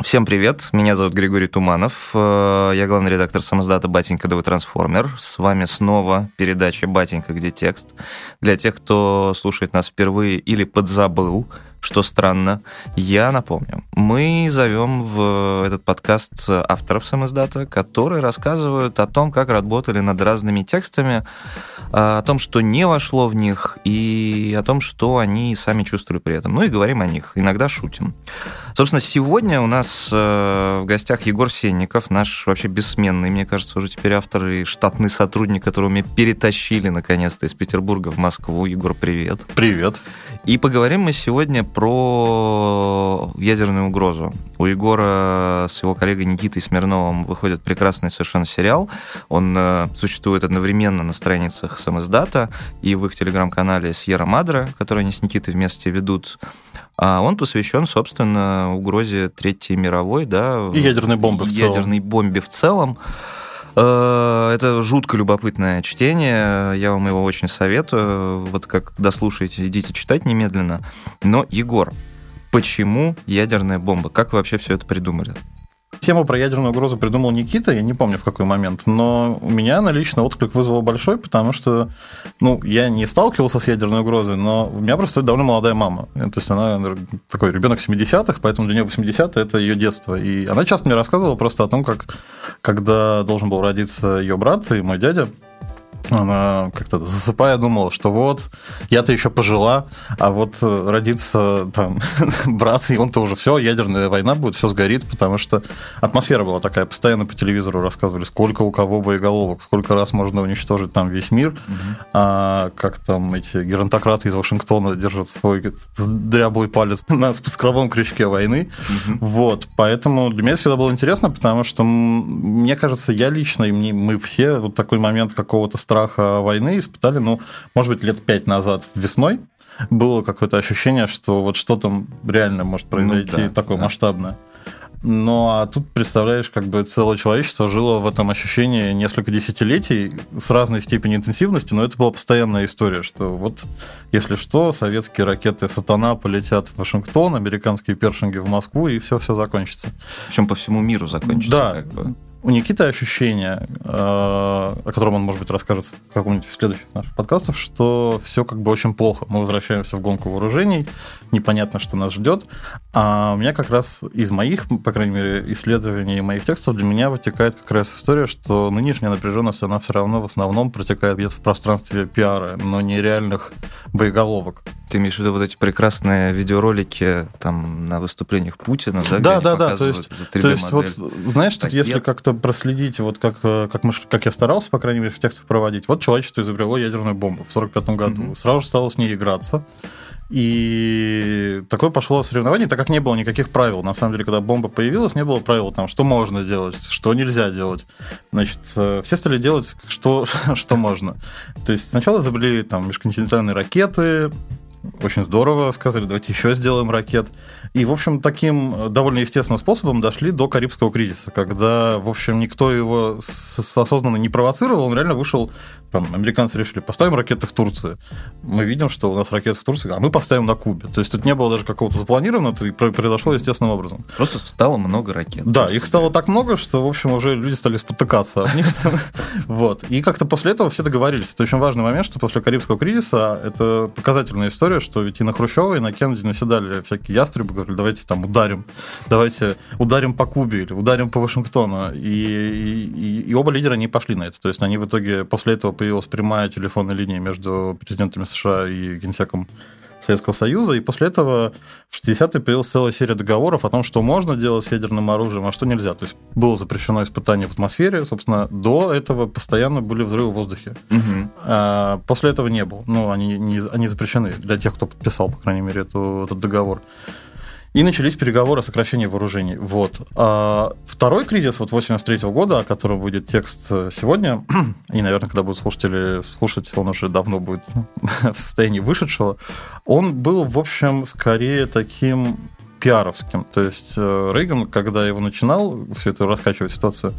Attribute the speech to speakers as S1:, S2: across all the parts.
S1: Всем привет, меня зовут Григорий Туманов, э, я главный редактор самоздата «Батенька ДВ Трансформер». С вами снова передача «Батенька, где текст». Для тех, кто слушает нас впервые или подзабыл, что странно, я напомню. Мы зовем в этот подкаст авторов самоздата, которые рассказывают о том, как работали над разными текстами, о том, что не вошло в них, и о том, что они сами чувствовали при этом. Ну и говорим о них, иногда шутим. Собственно, сегодня у нас э, в гостях Егор Сенников, наш вообще бессменный, мне кажется, уже теперь автор и штатный сотрудник, которого мы перетащили наконец-то из Петербурга в Москву. Егор, привет.
S2: Привет.
S1: И поговорим мы сегодня про ядерную угрозу. У Егора с его коллегой Никитой Смирновым выходит прекрасный совершенно сериал. Он э, существует одновременно на страницах самоздата и в их телеграм-канале Сьерра Мадра, который они с Никитой вместе ведут. А он посвящен, собственно, угрозе Третьей мировой, да,
S2: и ядерной бомбы в
S1: целом. Ядерной бомбе в целом. Э, это жутко любопытное чтение, я вам его очень советую. Вот как дослушаете, идите читать немедленно. Но, Егор, почему ядерная бомба? Как вы вообще все это придумали?
S2: Тему про ядерную угрозу придумал Никита, я не помню в какой момент, но у меня она лично отклик вызвал большой, потому что, ну, я не сталкивался с ядерной угрозой, но у меня просто довольно молодая мама. То есть она такой ребенок 70-х, поэтому для нее 80-е это ее детство. И она часто мне рассказывала просто о том, как когда должен был родиться ее брат и мой дядя, она как-то засыпая думала, что вот, я-то еще пожила, а вот э, родится там брат, и он-то уже все, ядерная война будет, все сгорит, потому что атмосфера была такая, постоянно по телевизору рассказывали, сколько у кого боеголовок, сколько раз можно уничтожить там весь мир, угу. а как там эти геронтократы из Вашингтона держат свой дряблый палец на спусковом крючке войны. Угу. Вот, поэтому для меня всегда было интересно, потому что мне кажется, я лично, и мы все вот такой момент какого-то страха войны испытали, ну, может быть, лет пять назад весной. Было какое-то ощущение, что вот что там реально может ну произойти ну, да, такое да. масштабное. Ну, а тут, представляешь, как бы целое человечество жило в этом ощущении несколько десятилетий с разной степенью интенсивности, но это была постоянная история, что вот, если что, советские ракеты «Сатана» полетят в Вашингтон, американские першинги в Москву, и все-все закончится.
S1: Причем по всему миру закончится.
S2: Да, как бы у Никиты ощущение, э, о котором он, может быть, расскажет в каком-нибудь из следующих наших подкастов, что все как бы очень плохо. Мы возвращаемся в гонку вооружений, непонятно, что нас ждет. А у меня как раз из моих, по крайней мере, исследований и моих текстов для меня вытекает как раз история, что нынешняя напряженность, она все равно в основном протекает где-то в пространстве пиара, но не реальных боеголовок.
S1: Ты имеешь в виду вот эти прекрасные видеоролики там на выступлениях Путина, да?
S2: Да, да, да. То есть, то есть вот, знаешь, тут если как-то проследить, вот как, как, мы, как я старался, по крайней мере, в текстах проводить, вот человечество изобрело ядерную бомбу в 1945 году. Mm-hmm. Сразу же стало с ней играться. И такое пошло соревнование, так как не было никаких правил. На самом деле, когда бомба появилась, не было правил, там, что можно делать, что нельзя делать. Значит, э, все стали делать, что, что можно. То есть сначала изобрели там межконтинентальные ракеты, очень здорово, сказали, давайте еще сделаем ракет. И, в общем, таким э, довольно естественным способом дошли до Карибского кризиса, когда, в общем, никто его осознанно не провоцировал, он реально вышел, там, американцы решили, поставим ракеты в Турции. Мы видим, что у нас ракеты в Турции, а мы поставим на Кубе. То есть тут не было даже какого-то запланированного, это произошло естественным образом.
S1: Просто стало много ракет.
S2: Да, их стало так много, что, в общем, уже люди стали спотыкаться от них. Вот. И как-то после этого все договорились. Это очень важный момент, что после Карибского кризиса это показательная история, что ведь и на Хрущева, и на Кеннеди наседали всякие ястребы, говорили, давайте там ударим, давайте ударим по Кубе или ударим по Вашингтону. И, и, и оба лидера не пошли на это. То есть они в итоге, после этого появилась прямая телефонная линия между президентами США и генсеком Советского Союза, и после этого в 60-е появилась целая серия договоров о том, что можно делать с ядерным оружием, а что нельзя. То есть было запрещено испытание в атмосфере, собственно, до этого постоянно были взрывы в воздухе. Угу. А после этого не было. Ну, они, не, они запрещены для тех, кто подписал, по крайней мере, эту, этот договор. И начались переговоры о сокращении вооружений. Вот. А второй кризис вот 83 -го года, о котором выйдет текст э, сегодня, и, наверное, когда будут слушатели слушать, он уже давно будет в состоянии вышедшего, он был, в общем, скорее таким пиаровским. То есть э, Рейган, когда его начинал всю эту раскачивать ситуацию,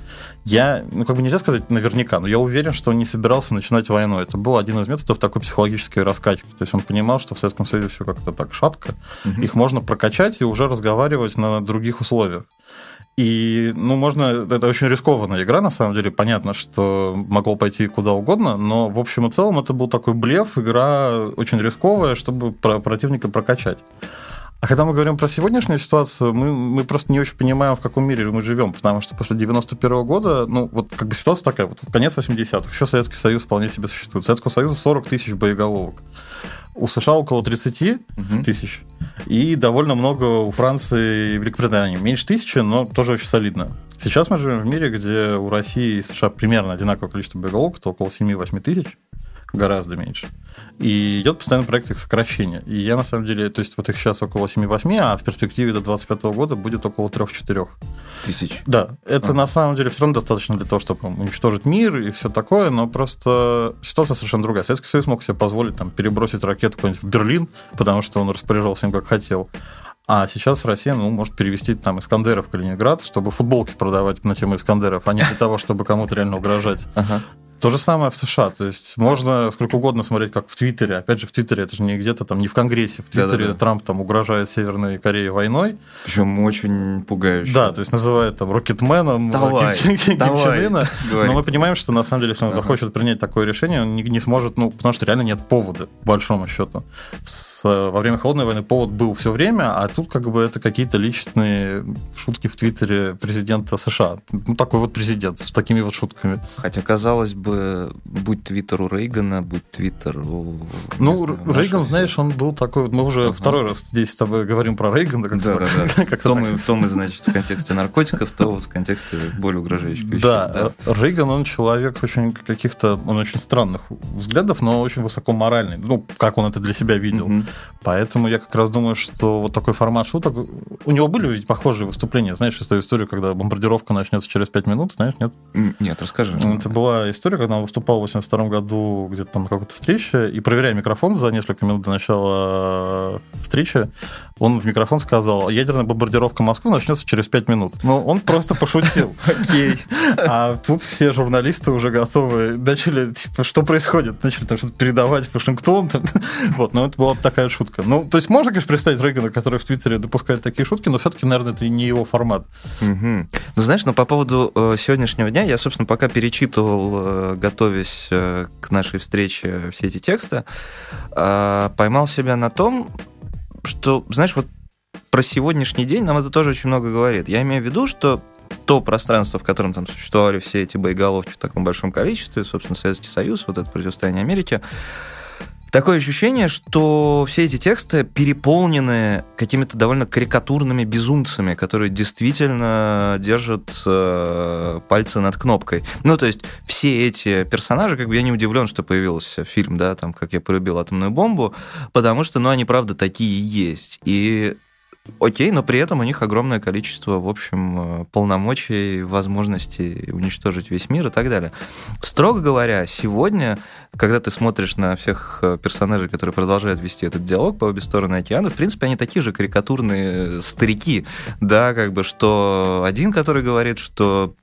S2: я, ну, как бы нельзя сказать наверняка, но я уверен, что он не собирался начинать войну. Это был один из методов такой психологической раскачки. То есть он понимал, что в Советском Союзе все как-то так шатко, угу. их можно прокачать и уже разговаривать на других условиях. И, ну, можно... Это очень рискованная игра, на самом деле. Понятно, что могло пойти куда угодно, но, в общем и целом, это был такой блеф, игра очень рисковая, чтобы противника прокачать. А когда мы говорим про сегодняшнюю ситуацию, мы, мы просто не очень понимаем, в каком мире мы живем, потому что после 91 -го года, ну, вот как бы ситуация такая, вот в конец 80-х, еще Советский Союз вполне себе существует. Советского Союза 40 тысяч боеголовок. У США около 30 угу. тысяч. И довольно много у Франции и Великобритании. Меньше тысячи, но тоже очень солидно. Сейчас мы живем в мире, где у России и США примерно одинаковое количество боеголовок, это около 7-8 тысяч гораздо меньше. И идет постоянно проект их сокращения. И я на самом деле, то есть вот их сейчас около 7-8, а в перспективе до 25 года будет около 3-4.
S1: Тысяч.
S2: Да, это а. на самом деле все равно достаточно для того, чтобы уничтожить мир и все такое, но просто ситуация совершенно другая. Советский Союз мог себе позволить там перебросить ракету куда-нибудь в Берлин, потому что он распоряжался им как хотел. А сейчас Россия ну, может перевести там Искандеров в Калининград, чтобы футболки продавать на тему Искандеров, а не для того, чтобы кому-то реально угрожать. Ага. То же самое в США. То есть можно сколько угодно смотреть, как в Твиттере. Опять же, в Твиттере это же не где-то там, не в Конгрессе. В Твиттере Да-да-да. Трамп там угрожает Северной Корее войной.
S1: Причем очень пугающе.
S2: Да, то есть называет там рокетменом
S1: давай, Ким, Ким, давай, Ким
S2: Но мы понимаем, что на самом деле, если он ага. захочет принять такое решение, он не, не сможет, ну, потому что реально нет повода, по большому счету. С, во время холодной войны повод был все время, а тут как бы это какие-то личные шутки в Твиттере президента США. Ну, такой вот президент с такими вот шутками.
S1: Хотя, казалось бы, бы, будь твиттер у Рейгана, будь твиттер у...
S2: Ну, знаю, Рейган, знаешь, он был такой... Мы уже uh-huh. второй раз здесь с тобой говорим про Рейгана.
S1: Как да, да, да. то, мы, то мы, значит, в контексте наркотиков, то вот в контексте более угрожающих вещей.
S2: Да, да. Рейган, он человек очень каких-то... Он очень странных взглядов, но очень высоко моральный. Ну, как он это для себя видел. Поэтому я как раз думаю, что вот такой формат шуток... У него были ведь похожие выступления. Знаешь, из той истории, когда бомбардировка начнется через 5 минут, знаешь, нет?
S1: Нет, расскажи.
S2: Это была история, когда он выступал в 82 году где-то там на какой-то встрече, и проверяя микрофон за несколько минут до начала встречи, он в микрофон сказал, ядерная бомбардировка Москвы начнется через 5 минут. Ну, он просто пошутил.
S1: Окей.
S2: А тут все журналисты уже готовы, начали, типа, что происходит? Начали там что-то передавать в Вашингтон. Вот, ну, это была такая шутка. Ну, то есть можно, конечно, представить Рейгана, который в Твиттере допускает такие шутки, но все-таки, наверное, это не его формат.
S1: Ну, знаешь, но по поводу э, сегодняшнего дня, я, собственно, пока перечитывал, э, готовясь э, к нашей встрече все эти тексты, поймал себя на том, что, знаешь, вот про сегодняшний день нам это тоже очень много говорит. Я имею в виду, что то пространство, в котором там существовали все эти боеголовки в таком большом количестве, собственно, Советский Союз, вот это противостояние Америки, Такое ощущение, что все эти тексты переполнены какими-то довольно карикатурными безумцами, которые действительно держат э, пальцы над кнопкой. Ну, то есть все эти персонажи, как бы я не удивлен, что появился фильм, да, там, как я полюбил атомную бомбу, потому что, ну, они правда такие есть. И Окей, но при этом у них огромное количество, в общем, э, полномочий, возможностей уничтожить весь мир и так далее. Строго говоря, сегодня, когда ты смотришь на всех э, персонажей, которые продолжают вести этот диалог по обе стороны океана, в принципе, они такие же карикатурные старики, да, как бы, что один, который говорит, что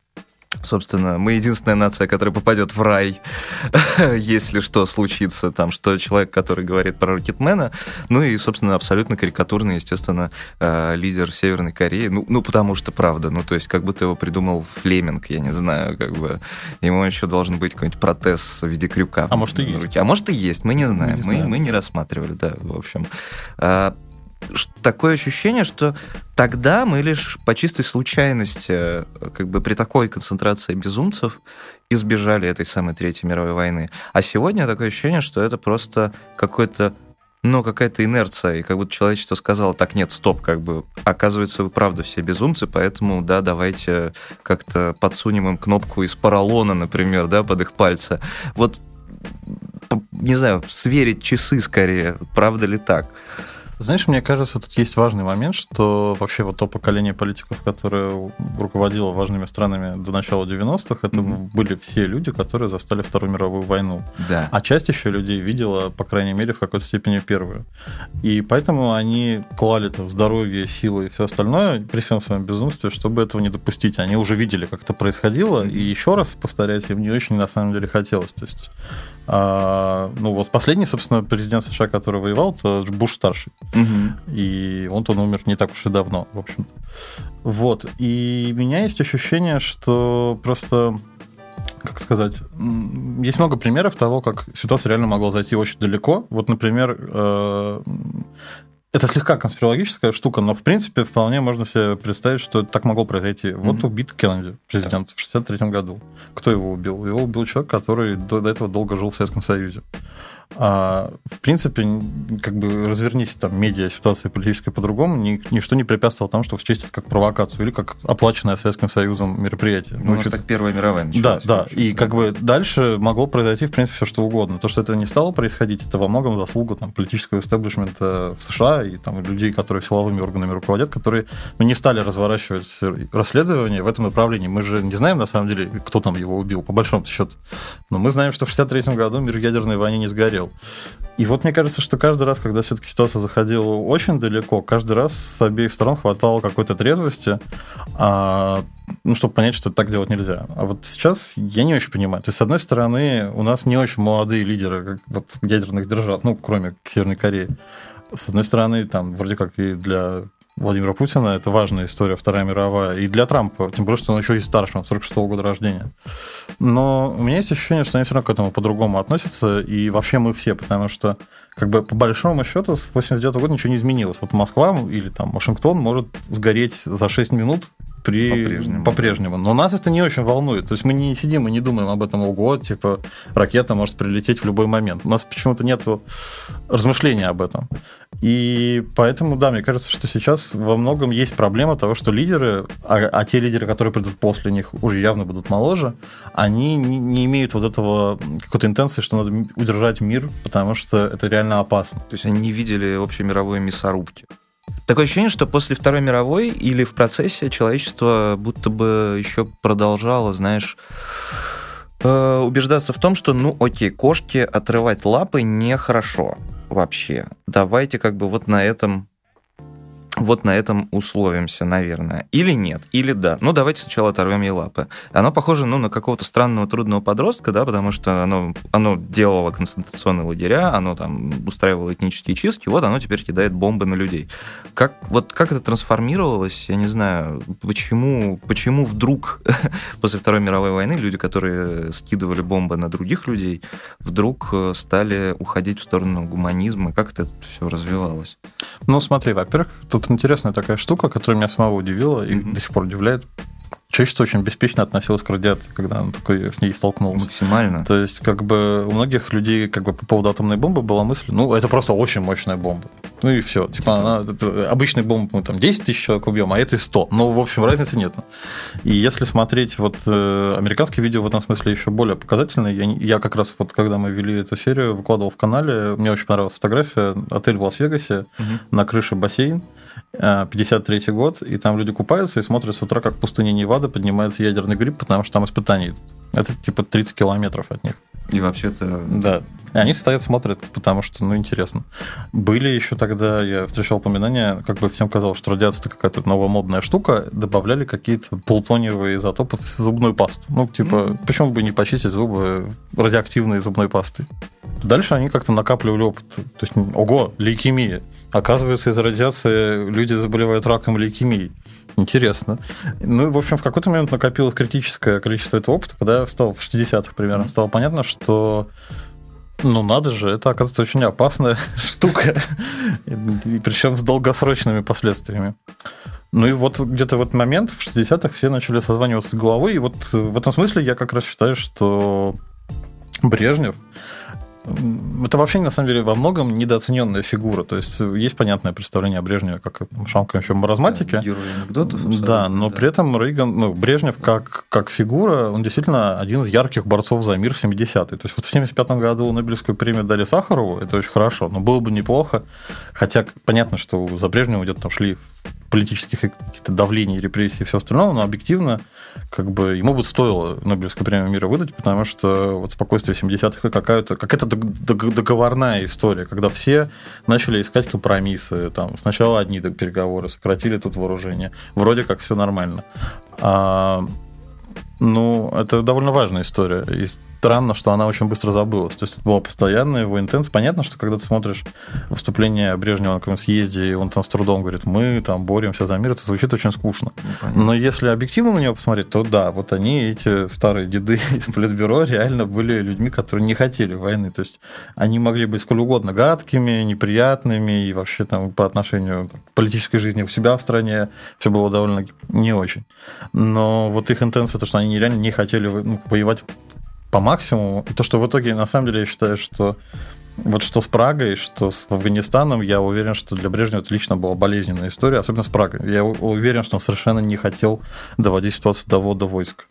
S1: Собственно, мы единственная нация, которая попадет в рай, если что случится, там, что человек, который говорит про Рокетмена, ну и, собственно, абсолютно карикатурный, естественно, э, лидер Северной Кореи, ну, ну, потому что правда, ну, то есть, как будто его придумал Флеминг, я не знаю, как бы, ему еще должен быть какой-нибудь протез в виде крюка.
S2: А может и есть.
S1: А может и есть, мы не знаем, мы, не мы, мы не рассматривали, да, в общем. Такое ощущение, что тогда мы лишь по чистой случайности, э, как бы при такой концентрации безумцев, избежали этой самой Третьей мировой войны. А сегодня такое ощущение, что это просто какой-то ну, какая-то инерция, и как будто человечество сказало, так, нет, стоп, как бы, оказывается, вы правда все безумцы, поэтому, да, давайте как-то подсунем им кнопку из поролона, например, да, под их пальцы. Вот, не знаю, сверить часы скорее, правда ли так?
S2: Знаешь, мне кажется, тут есть важный момент, что вообще вот то поколение политиков, которое руководило важными странами до начала 90-х, это mm-hmm. были все люди, которые застали Вторую мировую войну.
S1: Да.
S2: А часть еще людей видела, по крайней мере, в какой-то степени первую. И поэтому они клали в здоровье, силы и все остальное при всем своем безумстве, чтобы этого не допустить. Они уже видели, как это происходило, и еще раз повторять им не очень на самом деле хотелось. То есть а, ну, вот последний, собственно, президент США, который воевал, это Буш старший. Угу. И он-то умер не так уж и давно, в общем-то. Вот. И у меня есть ощущение, что просто как сказать, есть много примеров того, как ситуация реально могла зайти очень далеко. Вот, например, э, это слегка конспирологическая штука, но в принципе вполне можно себе представить, что так могло произойти. Mm-hmm. Вот убит Кеннеди, президент, в 63 году. Кто его убил? Его убил человек, который до, до этого долго жил в Советском Союзе. А, в принципе, как бы развернись там медиа ситуация политическая по-другому, ни, ничто не препятствовало тому, что счесть это как провокацию или как оплаченное Советским Союзом мероприятие.
S1: Ну, ну так Первая мировая началась.
S2: Да, да. И как бы дальше могло произойти, в принципе, все что угодно. То, что это не стало происходить, это во многом заслуга там, политического истеблишмента в США и там, людей, которые силовыми органами руководят, которые ну, не стали разворачивать расследование в этом направлении. Мы же не знаем, на самом деле, кто там его убил, по большому счету. Но мы знаем, что в 63 году мир ядерной войне не сгорел смотрел. И вот мне кажется, что каждый раз, когда все-таки ситуация заходила очень далеко, каждый раз с обеих сторон хватало какой-то трезвости, а, ну, чтобы понять, что так делать нельзя. А вот сейчас я не очень понимаю. То есть, с одной стороны, у нас не очень молодые лидеры вот, ядерных держав, ну, кроме Северной Кореи. С одной стороны, там, вроде как и для Владимира Путина. Это важная история, Вторая мировая. И для Трампа, тем более, что он еще и старше, он 46-го года рождения. Но у меня есть ощущение, что они все равно к этому по-другому относятся, и вообще мы все, потому что как бы по большому счету с 89 -го года ничего не изменилось. Вот Москва или там Вашингтон может сгореть за 6 минут при... по-прежнему. по-прежнему. Но нас это не очень волнует. То есть мы не сидим и не думаем об этом, ого, типа ракета может прилететь в любой момент. У нас почему-то нет размышления об этом. И поэтому, да, мне кажется, что сейчас во многом есть проблема того, что лидеры, а, а те лидеры, которые придут после них, уже явно будут моложе, они не, не имеют вот этого какой-то интенции, что надо удержать мир, потому что это реально опасно.
S1: То есть они не видели общей мировой мясорубки. Такое ощущение, что после Второй мировой или в процессе человечество будто бы еще продолжало, знаешь, э, убеждаться в том, что, ну, окей, кошки отрывать лапы нехорошо вообще. Давайте как бы вот на этом вот на этом условимся, наверное. Или нет, или да. Ну, давайте сначала оторвем ей лапы. Оно похоже, ну, на какого-то странного трудного подростка, да, потому что оно, оно делало концентрационные лагеря, оно там устраивало этнические чистки, вот оно теперь кидает бомбы на людей. Как, вот как это трансформировалось, я не знаю, почему, почему вдруг после Второй мировой войны люди, которые скидывали бомбы на других людей, вдруг э, стали уходить в сторону гуманизма, как это все развивалось?
S2: Ну, смотри, во-первых, тут интересная такая штука, которая меня самого удивила и mm-hmm. до сих пор удивляет человечество очень беспечно относилось к радиации, когда он такой с ней столкнулся.
S1: Максимально.
S2: То есть, как бы у многих людей, как бы по поводу атомной бомбы была мысль, ну, это просто очень мощная бомба. Ну и все. Типа, типа... она, это, обычной бомбы мы там 10 тысяч человек убьем, а это 100. Ну, в общем, разницы нет. И если смотреть, вот э, американские видео в этом смысле еще более показательные. Я, я как раз вот, когда мы вели эту серию, выкладывал в канале, мне очень понравилась фотография, отель в Лас-Вегасе, угу. на крыше бассейн, 53 э, год, и там люди купаются и смотрят с утра, как в пустыне Невада поднимается ядерный гриб, потому что там испытания. Это типа 30 километров от них.
S1: И вообще-то...
S2: Да. И они стоят, смотрят, потому что, ну, интересно. Были еще тогда, я встречал упоминания, как бы всем казалось, что радиация это какая-то новомодная штука, добавляли какие-то плутониевые изотопы в зубную пасту. Ну, типа, mm-hmm. почему бы не почистить зубы радиоактивной зубной пастой? Дальше они как-то накапливали опыт. То есть, ого, лейкемия. Оказывается, из радиации люди заболевают раком лейкемией. Интересно. Ну, в общем, в какой-то момент накопилось критическое количество этого опыта, когда стало в 60-х примерно, стало понятно, что ну, надо же, это, оказывается, очень опасная штука, и причем с долгосрочными последствиями. Ну и вот где-то в этот момент, в 60-х, все начали созваниваться с головой, и вот в этом смысле я как раз считаю, что Брежнев Это вообще, на самом деле, во многом недооцененная фигура. То есть есть понятное представление о Брежневе как шамкающем маразматике.
S1: Герой анекдотов.
S2: Да, но да. при этом Рейган, ну, Брежнев как, как фигура, он действительно один из ярких борцов за мир в 70-е. То есть вот в 75 году Нобелевскую премию дали Сахарову, это очень хорошо, но было бы неплохо. Хотя понятно, что за Брежнева идет там шли политических каких-то давлений, репрессий и все остальное, но объективно как бы ему бы стоило Нобелевскую премию мира выдать, потому что вот спокойствие 70-х и какая-то какая-то договорная история, когда все начали искать компромиссы, там сначала одни переговоры, сократили тут вооружение, вроде как все нормально. А, ну, это довольно важная история. Странно, что она очень быстро забылась. То есть это была постоянная его интенс. Понятно, что когда ты смотришь выступление Брежнева на каком съезде, и он там с трудом говорит, мы там боремся за мир, это звучит очень скучно. Ну, Но если объективно на него посмотреть, то да, вот они, эти старые деды из Политбюро, реально были людьми, которые не хотели войны. То есть они могли быть сколь угодно гадкими, неприятными, и вообще там по отношению к политической жизни у себя в стране все было довольно не очень. Но вот их интенция, то, что они реально не хотели ну, воевать по максимуму. И то, что в итоге, на самом деле, я считаю, что вот что с Прагой, что с Афганистаном, я уверен, что для Брежнева это лично была болезненная история, особенно с Прагой. Я уверен, что он совершенно не хотел доводить ситуацию до ввода войск.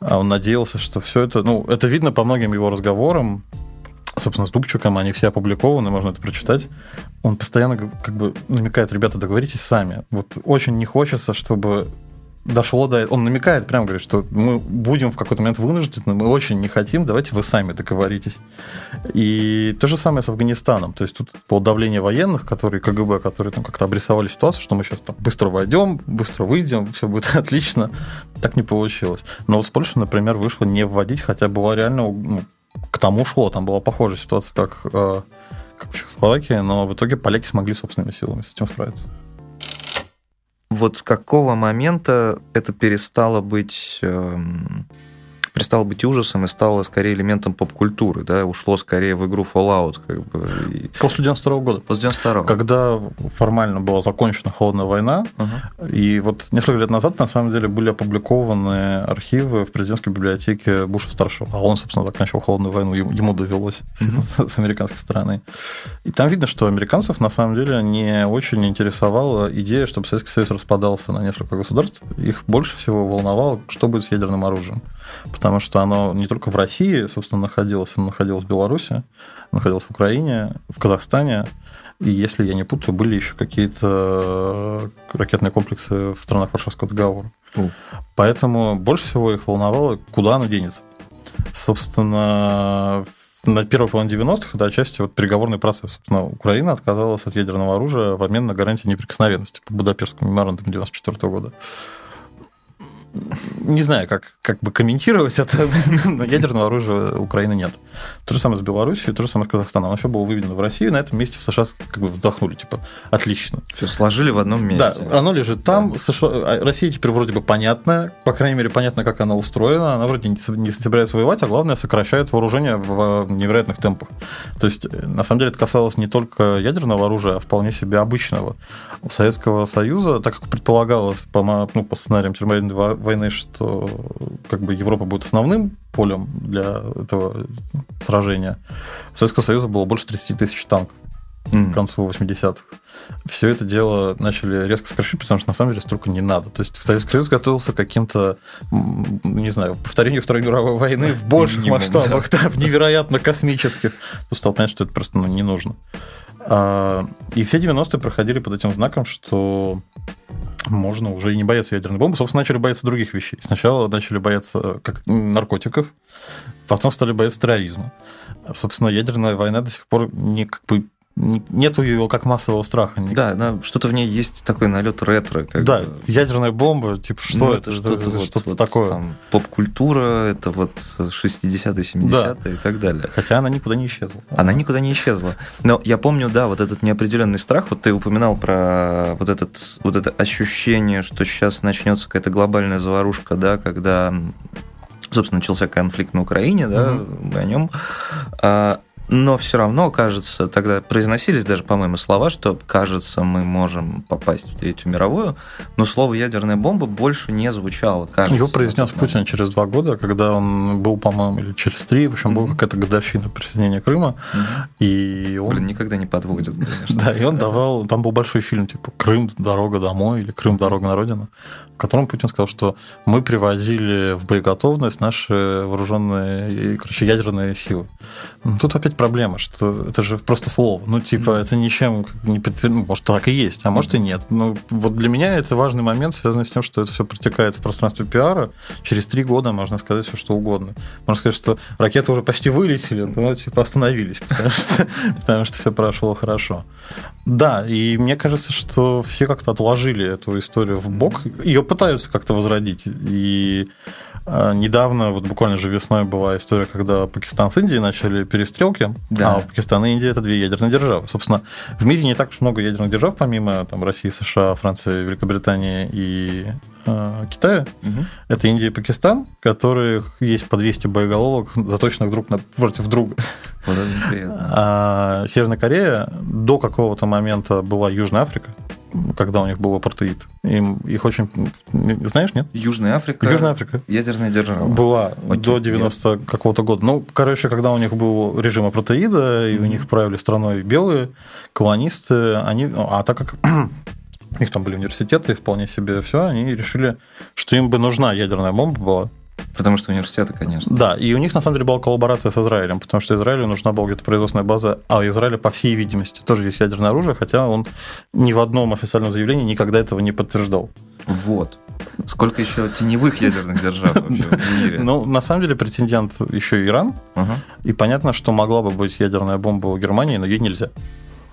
S2: А он надеялся, что все это... Ну, это видно по многим его разговорам, собственно, с Дубчуком, они все опубликованы, можно это прочитать. Он постоянно как бы намекает, ребята, договоритесь сами. Вот очень не хочется, чтобы дошло до... Он намекает, прямо говорит, что мы будем в какой-то момент вынуждены, мы очень не хотим, давайте вы сами договоритесь. И то же самое с Афганистаном. То есть тут по давлению военных, которые КГБ, которые там как-то обрисовали ситуацию, что мы сейчас там быстро войдем, быстро выйдем, все будет отлично. Так не получилось. Но с Польшей, например, вышло не вводить, хотя была реально ну, к тому шло. Там была похожая ситуация, как, э, как в Чехословакии, но в итоге поляки смогли собственными силами с этим справиться
S1: вот с какого момента это перестало быть эм, перестало быть ужасом и стало скорее элементом поп-культуры, да, ушло скорее в игру Fallout. Как бы.
S2: После 92 года.
S1: После 92
S2: Когда формально была закончена холодная война, uh-huh. и вот несколько лет назад, на самом деле, были опубликованы архивы в президентской библиотеке Буша-старшего. А он, собственно, заканчивал холодную войну, ему довелось uh-huh. с американской стороны. И там видно, что американцев, на самом деле, не очень интересовала идея, чтобы Советский Союз распадался на несколько государств. Их больше всего волновало, что будет с ядерным оружием потому что оно не только в России, собственно, находилось, оно находилось в Беларуси, находилось в Украине, в Казахстане, и если я не путаю, были еще какие-то ракетные комплексы в странах Варшавского договора. Mm. Поэтому больше всего их волновало, куда оно денется. Собственно, на первой половине 90-х это отчасти вот переговорный процесс. Собственно, Украина отказалась от ядерного оружия в обмен на гарантии неприкосновенности по Будапештскому меморандуму 94 года не знаю, как, как бы комментировать это, но ядерного оружия Украины нет. То же самое с Беларусью, то же самое с Казахстаном. Оно все было выведено в Россию, на этом месте в США как бы вздохнули, типа, отлично.
S1: Все сложили в одном месте.
S2: Да, оно лежит там. Да. США, а Россия теперь вроде бы понятна, по крайней мере, понятно, как она устроена. Она вроде не собирается воевать, а главное, сокращает вооружение в невероятных темпах. То есть, на самом деле, это касалось не только ядерного оружия, а вполне себе обычного. У Советского Союза, так как предполагалось по, ну, по сценариям термоядерной войны, что как бы Европа будет основным полем для этого сражения, у Советского Союза было больше 30 тысяч танков mm. к концу 80-х. Все это дело начали резко сокращать, потому что на самом деле столько не надо. То есть Советский Союз готовился к каким-то, не знаю, повторению Второй мировой войны в больших масштабах, да, в невероятно космических. Ну, стал понять, что это просто ну, не нужно. А, и все 90-е проходили под этим знаком, что можно уже и не бояться ядерной бомбы. Собственно, начали бояться других вещей. Сначала начали бояться как наркотиков, потом стали бояться терроризма. Собственно, ядерная война до сих пор не как бы нету его как массового страха.
S1: Да, что-то в ней есть такой налет ретро.
S2: Как да, бы. ядерная бомба, типа, что ну, это, что-то,
S1: вот, что-то вот, такое. Там, поп-культура, это вот 60-е, 70-е да. и так далее.
S2: Хотя она никуда не исчезла.
S1: Она никуда не исчезла. Но я помню, да, вот этот неопределенный страх, вот ты упоминал про вот, этот, вот это ощущение, что сейчас начнется какая-то глобальная заварушка, да, когда собственно, начался конфликт на Украине, да, угу. о нем. А, Но все равно, кажется, тогда произносились даже, по-моему, слова, что, кажется, мы можем попасть в Третью мировую, но слово «ядерная бомба» больше не звучало, кажется.
S2: Его произнес Путин через два года, когда он был, по-моему, или через три, в общем, была какая-то годовщина присоединения Крыма, и он...
S1: Блин, никогда не подводят, конечно.
S2: Да, и он давал... Там был большой фильм, типа «Крым. Дорога домой» или «Крым. Дорога на родину», в котором Путин сказал, что мы приводили в боеготовность наши вооруженные, короче, ядерные силы. Тут опять проблема, что это же просто слово. Ну, типа, это ничем не подтверждено. Ну, может, так и есть, а может и нет. Ну, вот для меня это важный момент, связанный с тем, что это все протекает в пространстве пиара. Через три года можно сказать все, что угодно. Можно сказать, что ракеты уже почти вылетели, но, типа, остановились, потому что, потому что все прошло хорошо. Да, и мне кажется, что все как-то отложили эту историю в бок. Ее пытаются как-то возродить. И недавно, вот буквально же весной была история, когда Пакистан с Индией начали перестрелки, да. а Пакистан и Индия это две ядерные державы. Собственно, в мире не так уж много ядерных держав, помимо там, России, США, Франции, Великобритании и э, Китая. Угу. Это Индия и Пакистан, которых есть по 200 боеголовок, заточенных друг напротив друга. Вот а Северная Корея до какого-то момента была Южная Африка когда у них был апартеид. Им, их очень... Знаешь, нет?
S1: Южная Африка.
S2: Южная Африка.
S1: Ядерная держава.
S2: Была Окей, до 90 нет. какого-то года. Ну, короче, когда у них был режим апартеида, и у них правили страной белые, колонисты, они... А так как у них там были университеты, вполне себе все, они решили, что им бы нужна ядерная бомба была.
S1: Потому что университеты, конечно.
S2: Да, и у них на самом деле была коллаборация с Израилем, потому что Израилю нужна была где-то производственная база, а у Израиля, по всей видимости, тоже есть ядерное оружие, хотя он ни в одном официальном заявлении никогда этого не подтверждал.
S1: Вот. Сколько еще теневых ядерных держав вообще в мире?
S2: Ну, на самом деле, претендент еще Иран. И понятно, что могла бы быть ядерная бомба у Германии, но ей нельзя.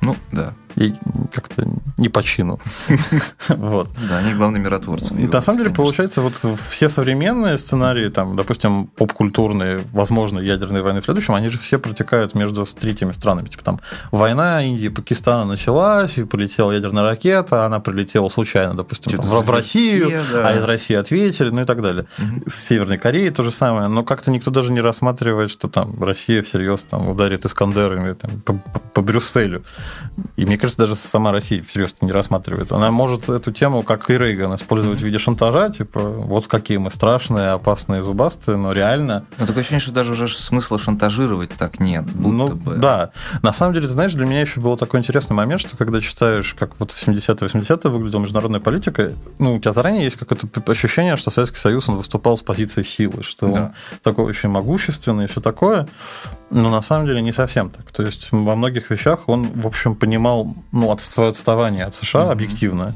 S1: Ну, да.
S2: И как-то не по чину.
S1: вот. Да, они главные миротворцы.
S2: На самом деле, получается, вот все современные сценарии, там, допустим, поп-культурные, возможно, ядерные войны в следующем, они же все протекают между третьими странами. Типа там война Индии и Пакистана началась, и полетела ядерная ракета, она прилетела случайно, допустим, в, в Россию, да. а из России ответили, ну и так далее. Угу. С Северной Кореей то же самое, но как-то никто даже не рассматривает, что там Россия всерьез там ударит Искандерами там, по, по Брюсселю. И мне кажется, даже сама Россия всерьез не рассматривает. Она может эту тему, как и Рейган, использовать в виде шантажа, типа, вот какие мы страшные, опасные, зубастые, но реально...
S1: Но такое ощущение, что даже уже смысла шантажировать так нет, будто ну, бы.
S2: Да. На самом деле, знаешь, для меня еще был такой интересный момент, что когда читаешь, как вот в 70-е 80-е выглядела международная политика, ну, у тебя заранее есть какое-то ощущение, что Советский Союз, он выступал с позиции силы, что да. он такой очень могущественный и все такое. Но на самом деле не совсем так. То есть во многих вещах он, в общем, понимал ну, свое отставание от США mm-hmm. объективно.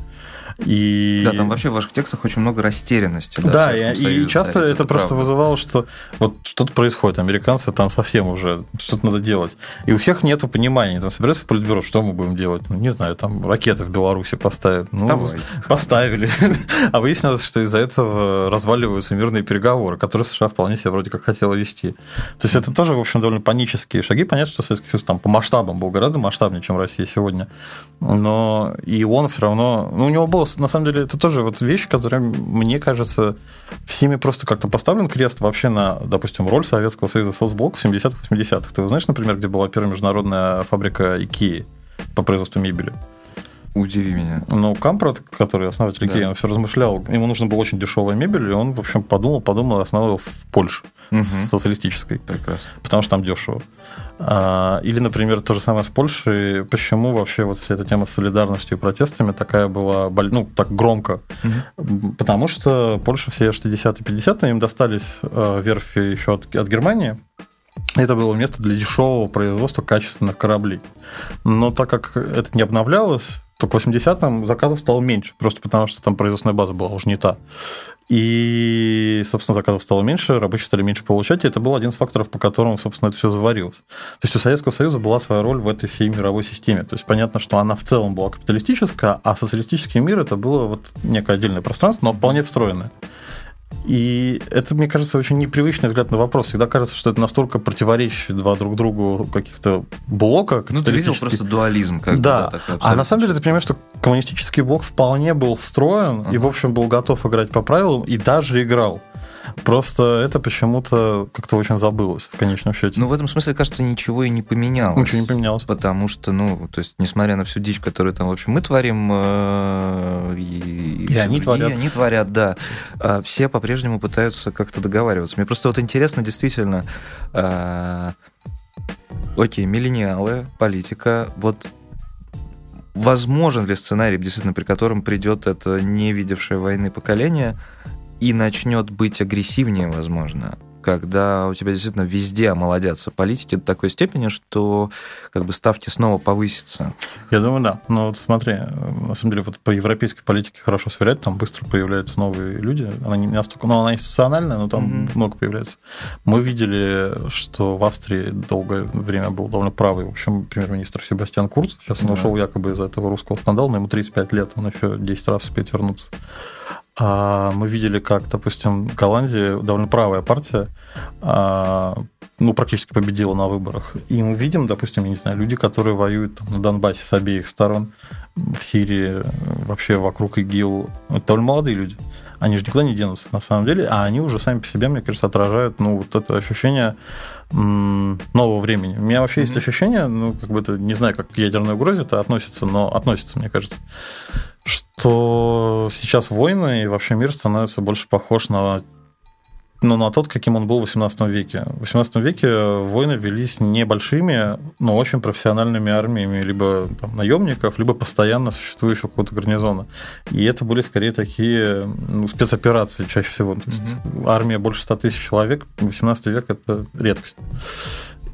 S2: И...
S1: Да, там вообще в ваших текстах очень много растерянности.
S2: Да, да и, Союзе, и часто это, это просто правда. вызывало, что вот что-то происходит, американцы там совсем уже что-то надо делать. И у всех нет понимания, они там собираются в политбюро, что мы будем делать? Ну, не знаю, там ракеты в Беларуси поставят. Ну, Давай. поставили. а выяснилось, что из-за этого разваливаются мирные переговоры, которые США вполне себе вроде как хотела вести. То есть это тоже, в общем, довольно панические шаги. Понятно, что Советский Союз там по масштабам был гораздо масштабнее, чем Россия сегодня. Но и он все равно... Ну, у него было на самом деле, это тоже вот вещь, которая, мне кажется, всеми просто как-то поставлен крест вообще на, допустим, роль Советского Союза соцблок в 70-х, 80-х. Ты знаешь, например, где была первая международная фабрика Икеи по производству мебели?
S1: Удиви меня.
S2: Ну, Кампрат, который основатель да. он все размышлял, ему нужно было очень дешевая мебель, и он, в общем, подумал, подумал, основал в Польше угу. социалистической.
S1: Прекрасно.
S2: Потому что там дешево. А, или, например, то же самое с Польшей. Почему вообще вот вся эта тема с солидарностью и протестами такая была, ну, так громко? Угу. Потому что Польша все 60-е 50-е им достались э, верфи еще от, от Германии. Это было место для дешевого производства качественных кораблей. Но так как это не обновлялось, то к 80-м заказов стало меньше, просто потому что там производственная база была уже не та. И, собственно, заказов стало меньше, рабочие стали меньше получать, и это был один из факторов, по которому, собственно, это все заварилось. То есть у Советского Союза была своя роль в этой всей мировой системе. То есть понятно, что она в целом была капиталистическая, а социалистический мир это было вот некое отдельное пространство, но вполне встроенное. И это, мне кажется, очень непривычный взгляд на вопрос. Всегда кажется, что это настолько противоречащие два друг другу каких-то блока.
S1: Ну, ты видел просто дуализм.
S2: Как да. Такой, а на самом деле ты понимаешь, что коммунистический блок вполне был встроен uh-huh. и, в общем, был готов играть по правилам и даже играл. Просто это почему-то как-то очень забылось в конечном счете.
S1: Ну, в этом смысле, кажется, ничего и не поменялось.
S2: Ничего не поменялось.
S1: Потому что, ну, то есть, несмотря на всю дичь, которую там, в общем, мы творим, э, и,
S2: и они творят.
S1: И они творят, да. А все по-прежнему пытаются как-то договариваться. Мне просто вот интересно, действительно, э, окей, миллениалы, политика, вот возможен ли сценарий, действительно, при котором придет это не видевшее войны поколение и начнет быть агрессивнее, возможно, когда у тебя действительно везде омолодятся политики до такой степени, что как бы ставки снова повысятся.
S2: Я думаю, да. Но вот смотри, на самом деле вот по европейской политике хорошо сверять, там быстро появляются новые люди. Она не настолько, ну, она институциональная, но там mm-hmm. много появляется. Мы видели, что в Австрии долгое время был довольно правый, в общем, премьер-министр Себастьян Курц. Сейчас он да. ушел якобы из-за этого русского скандала, но ему 35 лет, он еще 10 раз успеет вернуться. А мы видели, как, допустим, в Голландии довольно правая партия а, ну, практически победила на выборах. И мы видим, допустим, я не знаю, люди, которые воюют там, на Донбассе с обеих сторон, в Сирии, вообще вокруг ИГИЛ, это довольно молодые люди. Они же никуда не денутся, на самом деле, а они уже сами по себе, мне кажется, отражают, ну, вот это ощущение нового времени. У меня вообще mm-hmm. есть ощущение, ну, как бы это, не знаю, как к ядерной угрозе это относится, но относится, мне кажется, что сейчас войны и вообще мир становится больше похож на ну, на тот, каким он был в XVIII веке. В XVIII веке войны велись небольшими, но очень профессиональными армиями, либо там, наемников, либо постоянно существующего какого-то гарнизона. И это были скорее такие ну, спецоперации чаще всего. То есть mm-hmm. армия больше 100 тысяч человек, в XVIII век это редкость.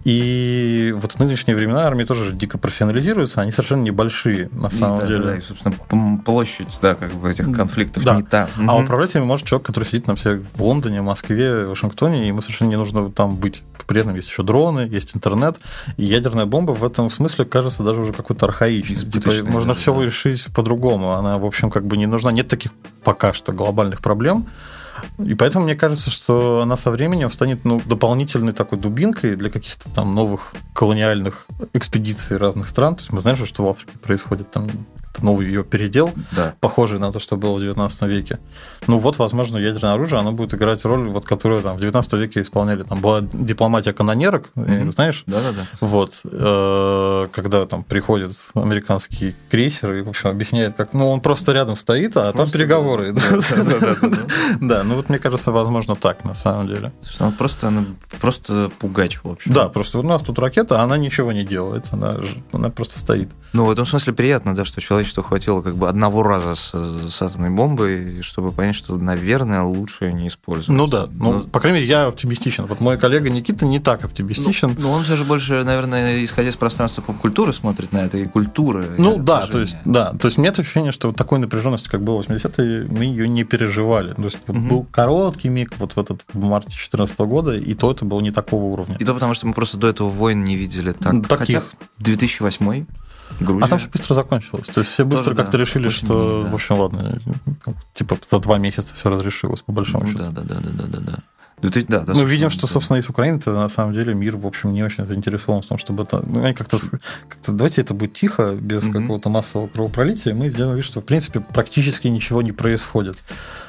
S2: И вот в нынешние времена армии тоже дико профессионализируются, они совершенно небольшие на самом
S1: и, да,
S2: деле.
S1: Да, и, собственно, площадь, да, как бы этих конфликтов
S2: да.
S1: не та.
S2: А угу. управлять ими может человек, который сидит на всех в Лондоне, Москве, Вашингтоне, и ему совершенно не нужно там быть. При этом есть еще дроны, есть интернет, и ядерная бомба в этом смысле кажется даже уже какой-то архаичной. Типа, можно все решить по-другому. Она, в общем, как бы не нужна. Нет таких пока что глобальных проблем. И поэтому мне кажется, что она со временем станет ну, дополнительной такой дубинкой для каких-то там новых колониальных экспедиций разных стран. То есть мы знаем, что в Африке происходит там новый ее передел, да. похожий на то, что было в 19 веке. Ну вот, возможно, ядерное оружие, оно будет играть роль, вот, которую там в 19 веке исполняли. Там была дипломатия канонерок, mm-hmm. знаешь?
S1: Да-да-да.
S2: Вот, э, когда там приходит американский крейсер и, в общем, объясняет, как... Ну, он просто рядом стоит, а просто, там переговоры. Да, ну вот мне кажется, возможно, так, на самом деле.
S1: Просто, просто пугач, в общем.
S2: Да, просто у нас тут ракета, она ничего не делает, она просто стоит.
S1: Ну, в этом смысле приятно, да, что человек человечеству хватило как бы одного раза с, с атомной бомбой, чтобы понять, что, наверное, лучше не использовать.
S2: Ну да, ну, Но... по крайней мере, я оптимистичен. Вот мой коллега Никита не так оптимистичен.
S1: Ну, ну он все же больше, наверное, исходя из пространства поп-культуры смотрит на это, и культуры.
S2: Ну да, то есть, да, то есть нет ощущения, что вот такой напряженности, как было в 80-е, мы ее не переживали. То есть угу. был короткий миг вот в этот в марте 2014 года, и то это было не такого уровня.
S1: И то потому, что мы просто до этого войн не видели так.
S2: Таких. Хотя
S1: 2008
S2: Грузия. А там все быстро закончилось. То есть все быстро как-то да, решили, что, да. в общем, ладно, типа за два месяца все разрешилось, по большому ну, счету.
S1: Да, да, да, да, да, да.
S2: Да, да, ну, видим, что, собственно, из Украины то на самом деле мир, в общем, не очень заинтересован в том, чтобы это... Ну, как-то, как давайте это будет тихо, без mm-hmm. какого-то массового кровопролития, мы сделаем вид, что, в принципе, практически ничего не происходит.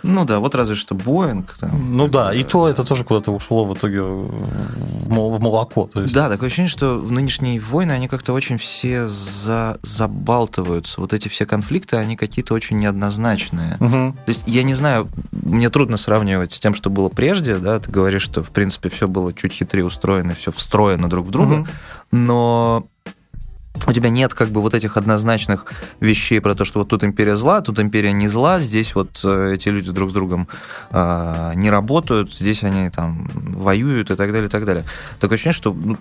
S1: Ну да, вот разве что Боинг.
S2: Там, ну да, и то это тоже куда-то ушло в итоге в молоко. То есть...
S1: Да, такое ощущение, что в нынешние войны они как-то очень все за... забалтываются. Вот эти все конфликты, они какие-то очень неоднозначные. Угу. То есть я не знаю, мне трудно сравнивать с тем, что было прежде, да, ты говоришь, что, в принципе, все было чуть хитрее устроено, все встроено друг в друга, угу. но у тебя нет как бы вот этих однозначных вещей про то, что вот тут империя зла, тут империя не зла, здесь вот э, эти люди друг с другом э, не работают, здесь они там воюют и так далее, и так далее. Такое ощущение, что ну,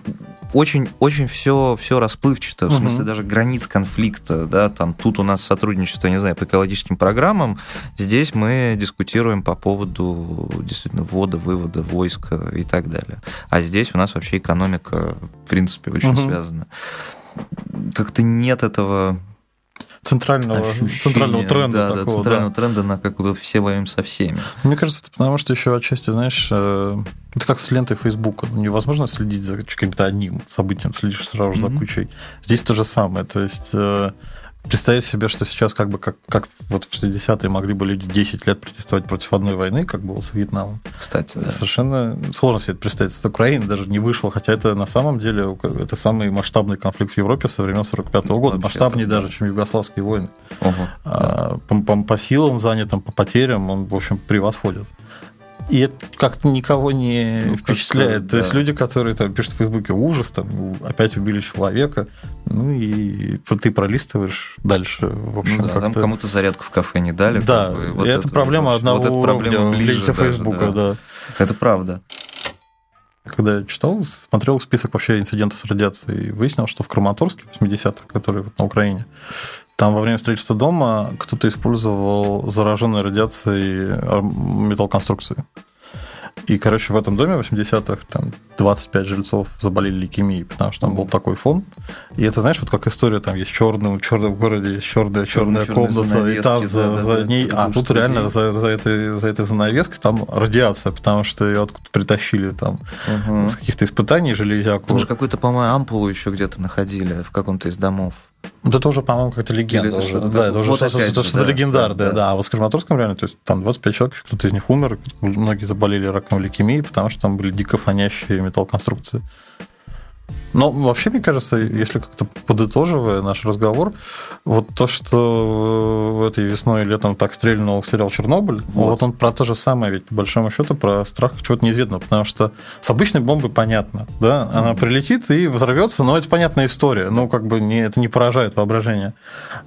S1: очень, очень все, все расплывчато, в угу. смысле даже границ конфликта, да, там тут у нас сотрудничество, не знаю, по экологическим программам, здесь мы дискутируем по поводу действительно ввода, вывода войска и так далее. А здесь у нас вообще экономика, в принципе, очень угу. связана как-то нет этого
S2: центрального, ощущения, центрального тренда
S1: да,
S2: такого.
S1: Да, центрального да. тренда на как бы все воюем со всеми.
S2: Мне кажется, это потому что еще отчасти, знаешь, э, это как с лентой Фейсбука. Невозможно следить за каким-то одним событием, следишь сразу mm-hmm. за кучей. Здесь то же самое. То есть э, представить себе, что сейчас как бы как, как вот в 60-е могли бы люди 10 лет протестовать против одной войны, как было с Вьетнамом.
S1: Кстати, да.
S2: Совершенно сложно себе это представить. С Украины даже не вышло, хотя это на самом деле это самый масштабный конфликт в Европе со времен 45 -го года, масштабнее даже, чем югославские войны. Угу. А, по, по, по силам занятым, по потерям он, в общем, превосходит. И это как-то никого не ну, впечатляет. То есть люди, которые там пишут в Фейсбуке ужас, там опять убили человека, ну и ты пролистываешь дальше. В общем,
S1: ну, да, там кому-то зарядку в кафе не дали.
S2: Да, как бы, вот это, это проблема вот, одного вот уровня проблема в ленте Фейсбука, да. да.
S1: Это правда.
S2: Когда я читал, смотрел список вообще инцидентов с радиацией, выяснил, что в Краматорске 80-х, который вот на Украине, там во время строительства дома кто-то использовал зараженные радиацией металлоконструкции. И, короче, в этом доме в 80-х там 25 жильцов заболели лейкемией, потому что там был такой фон. И это, знаешь, вот как история, там есть черный, в черном городе есть черная, черная комната, и там за, да, за да, ней... А тут реально за, за, этой, за этой занавеской там радиация, потому что ее откуда притащили там угу. с каких-то испытаний железяку.
S1: Там же какую-то, по-моему, ампулу еще где-то находили в каком-то из домов.
S2: Вот это уже, по-моему, как-то легенда. Это уже, да, это уже вот что-то, что, что да, легендарное, да, да. да. А вот в Краматорском реально, то есть там 25 человек, кто-то из них умер, многие заболели раком лейкемии, потому что там были дико фонящие металлоконструкции. Но вообще, мне кажется, если как-то подытоживая наш разговор, вот то, что этой весной и летом так стрельнул сериал «Чернобыль», вот. вот он про то же самое, ведь по большому счету про страх чего-то неизведанного, потому что с обычной бомбой понятно, да, она mm-hmm. прилетит и взорвется, но это понятная история, ну, как бы не, это не поражает воображение.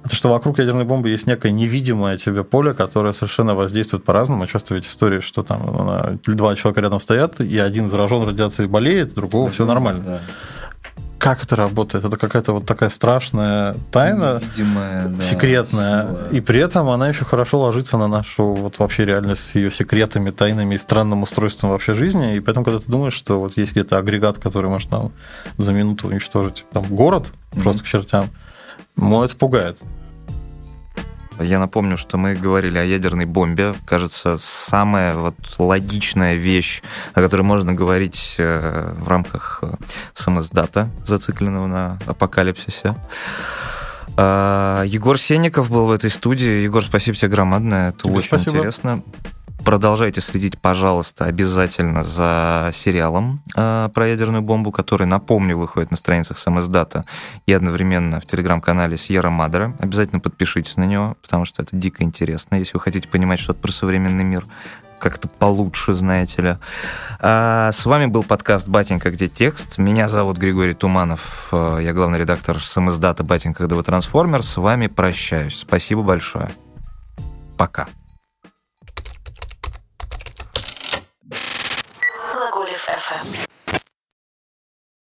S2: А то, что вокруг ядерной бомбы есть некое невидимое тебе поле, которое совершенно воздействует по-разному, часто ведь истории, что там два человека рядом стоят, и один заражен радиацией болеет, другого все нормально. Да как это работает? Это какая-то вот такая страшная тайна,
S1: Невидимая, да,
S2: секретная, сила. и при этом она еще хорошо ложится на нашу вот вообще реальность с ее секретами, тайнами и странным устройством вообще жизни, и поэтому, когда ты думаешь, что вот есть где-то агрегат, который может там за минуту уничтожить там город mm-hmm. просто к чертям, ну, это пугает.
S1: Я напомню, что мы говорили о ядерной бомбе. Кажется, самая вот логичная вещь, о которой можно говорить э, в рамках э, самоздата, зацикленного на апокалипсисе. А, Егор Сенников был в этой студии. Егор, спасибо тебе громадное. Это Тебе очень спасибо. интересно. Продолжайте следить, пожалуйста, обязательно за сериалом э, про ядерную бомбу, который, напомню, выходит на страницах самоздата и одновременно в телеграм-канале Сьерра Мадера. Обязательно подпишитесь на него, потому что это дико интересно, если вы хотите понимать что-то про современный мир как-то получше, знаете ли. А, с вами был подкаст «Батенька. Где текст?». Меня зовут Григорий Туманов. А, я главный редактор самоздата «Батенька. Вы трансформер». С вами прощаюсь. Спасибо большое. Пока.